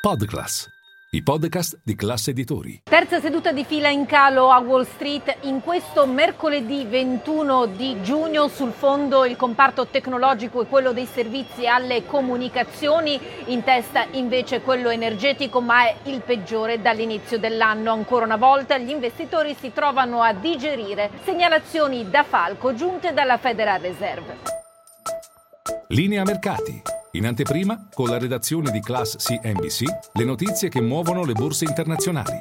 Podclass, i podcast di classe editori. Terza seduta di fila in calo a Wall Street in questo mercoledì 21 di giugno sul fondo il comparto tecnologico e quello dei servizi alle comunicazioni, in testa invece quello energetico, ma è il peggiore dall'inizio dell'anno. Ancora una volta gli investitori si trovano a digerire segnalazioni da falco giunte dalla Federal Reserve. Linea mercati. In anteprima, con la redazione di Class CNBC, le notizie che muovono le borse internazionali.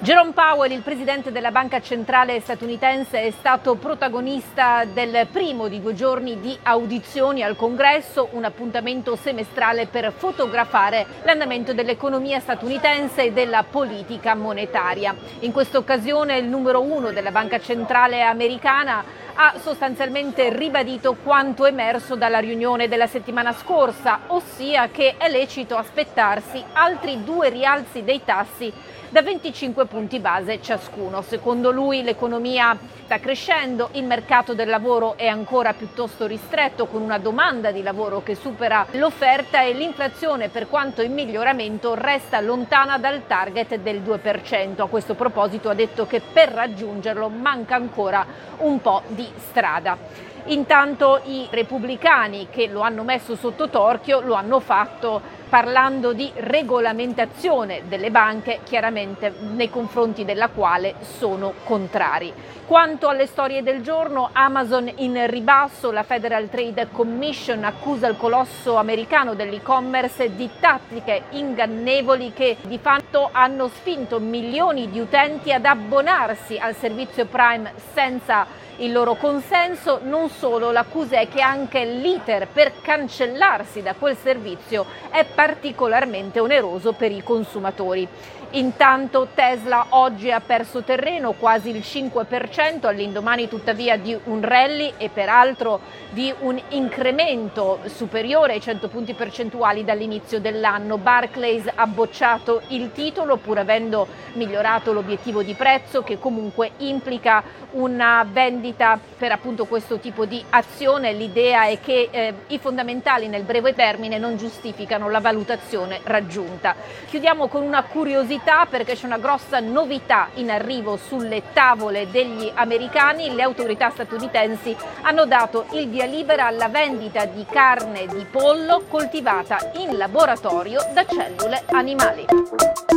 Jerome Powell, il presidente della Banca Centrale statunitense, è stato protagonista del primo di due giorni di audizioni al Congresso, un appuntamento semestrale per fotografare l'andamento dell'economia statunitense e della politica monetaria. In questa occasione il numero uno della Banca Centrale americana ha sostanzialmente ribadito quanto emerso dalla riunione della settimana scorsa, ossia che è lecito aspettarsi altri due rialzi dei tassi da 25 punti base ciascuno. Secondo lui l'economia sta crescendo, il mercato del lavoro è ancora piuttosto ristretto con una domanda di lavoro che supera l'offerta e l'inflazione per quanto in miglioramento resta lontana dal target del 2%. A questo proposito ha detto che per raggiungerlo manca ancora un po' di strada. Intanto i repubblicani che lo hanno messo sotto torchio lo hanno fatto parlando di regolamentazione delle banche, chiaramente nei confronti della quale sono contrari. Quanto alle storie del giorno, Amazon in ribasso, la Federal Trade Commission accusa il colosso americano dell'e-commerce di tattiche ingannevoli che di fatto hanno spinto milioni di utenti ad abbonarsi al servizio Prime senza il loro consenso, non solo, l'accusa è che anche l'iter per cancellarsi da quel servizio è particolarmente oneroso per i consumatori. Intanto Tesla oggi ha perso terreno quasi il 5% all'indomani tuttavia di un rally e peraltro di un incremento superiore ai 100 punti percentuali dall'inizio dell'anno. Barclays ha bocciato il titolo pur avendo migliorato l'obiettivo di prezzo che comunque implica una vendita per appunto questo tipo di azione. L'idea è che eh, i fondamentali nel breve termine non giustificano la valutazione raggiunta. Chiudiamo con una curiosità perché c'è una grossa novità in arrivo sulle tavole degli americani. Le autorità statunitensi hanno dato il via libera alla vendita di carne di pollo coltivata in laboratorio da cellule animali.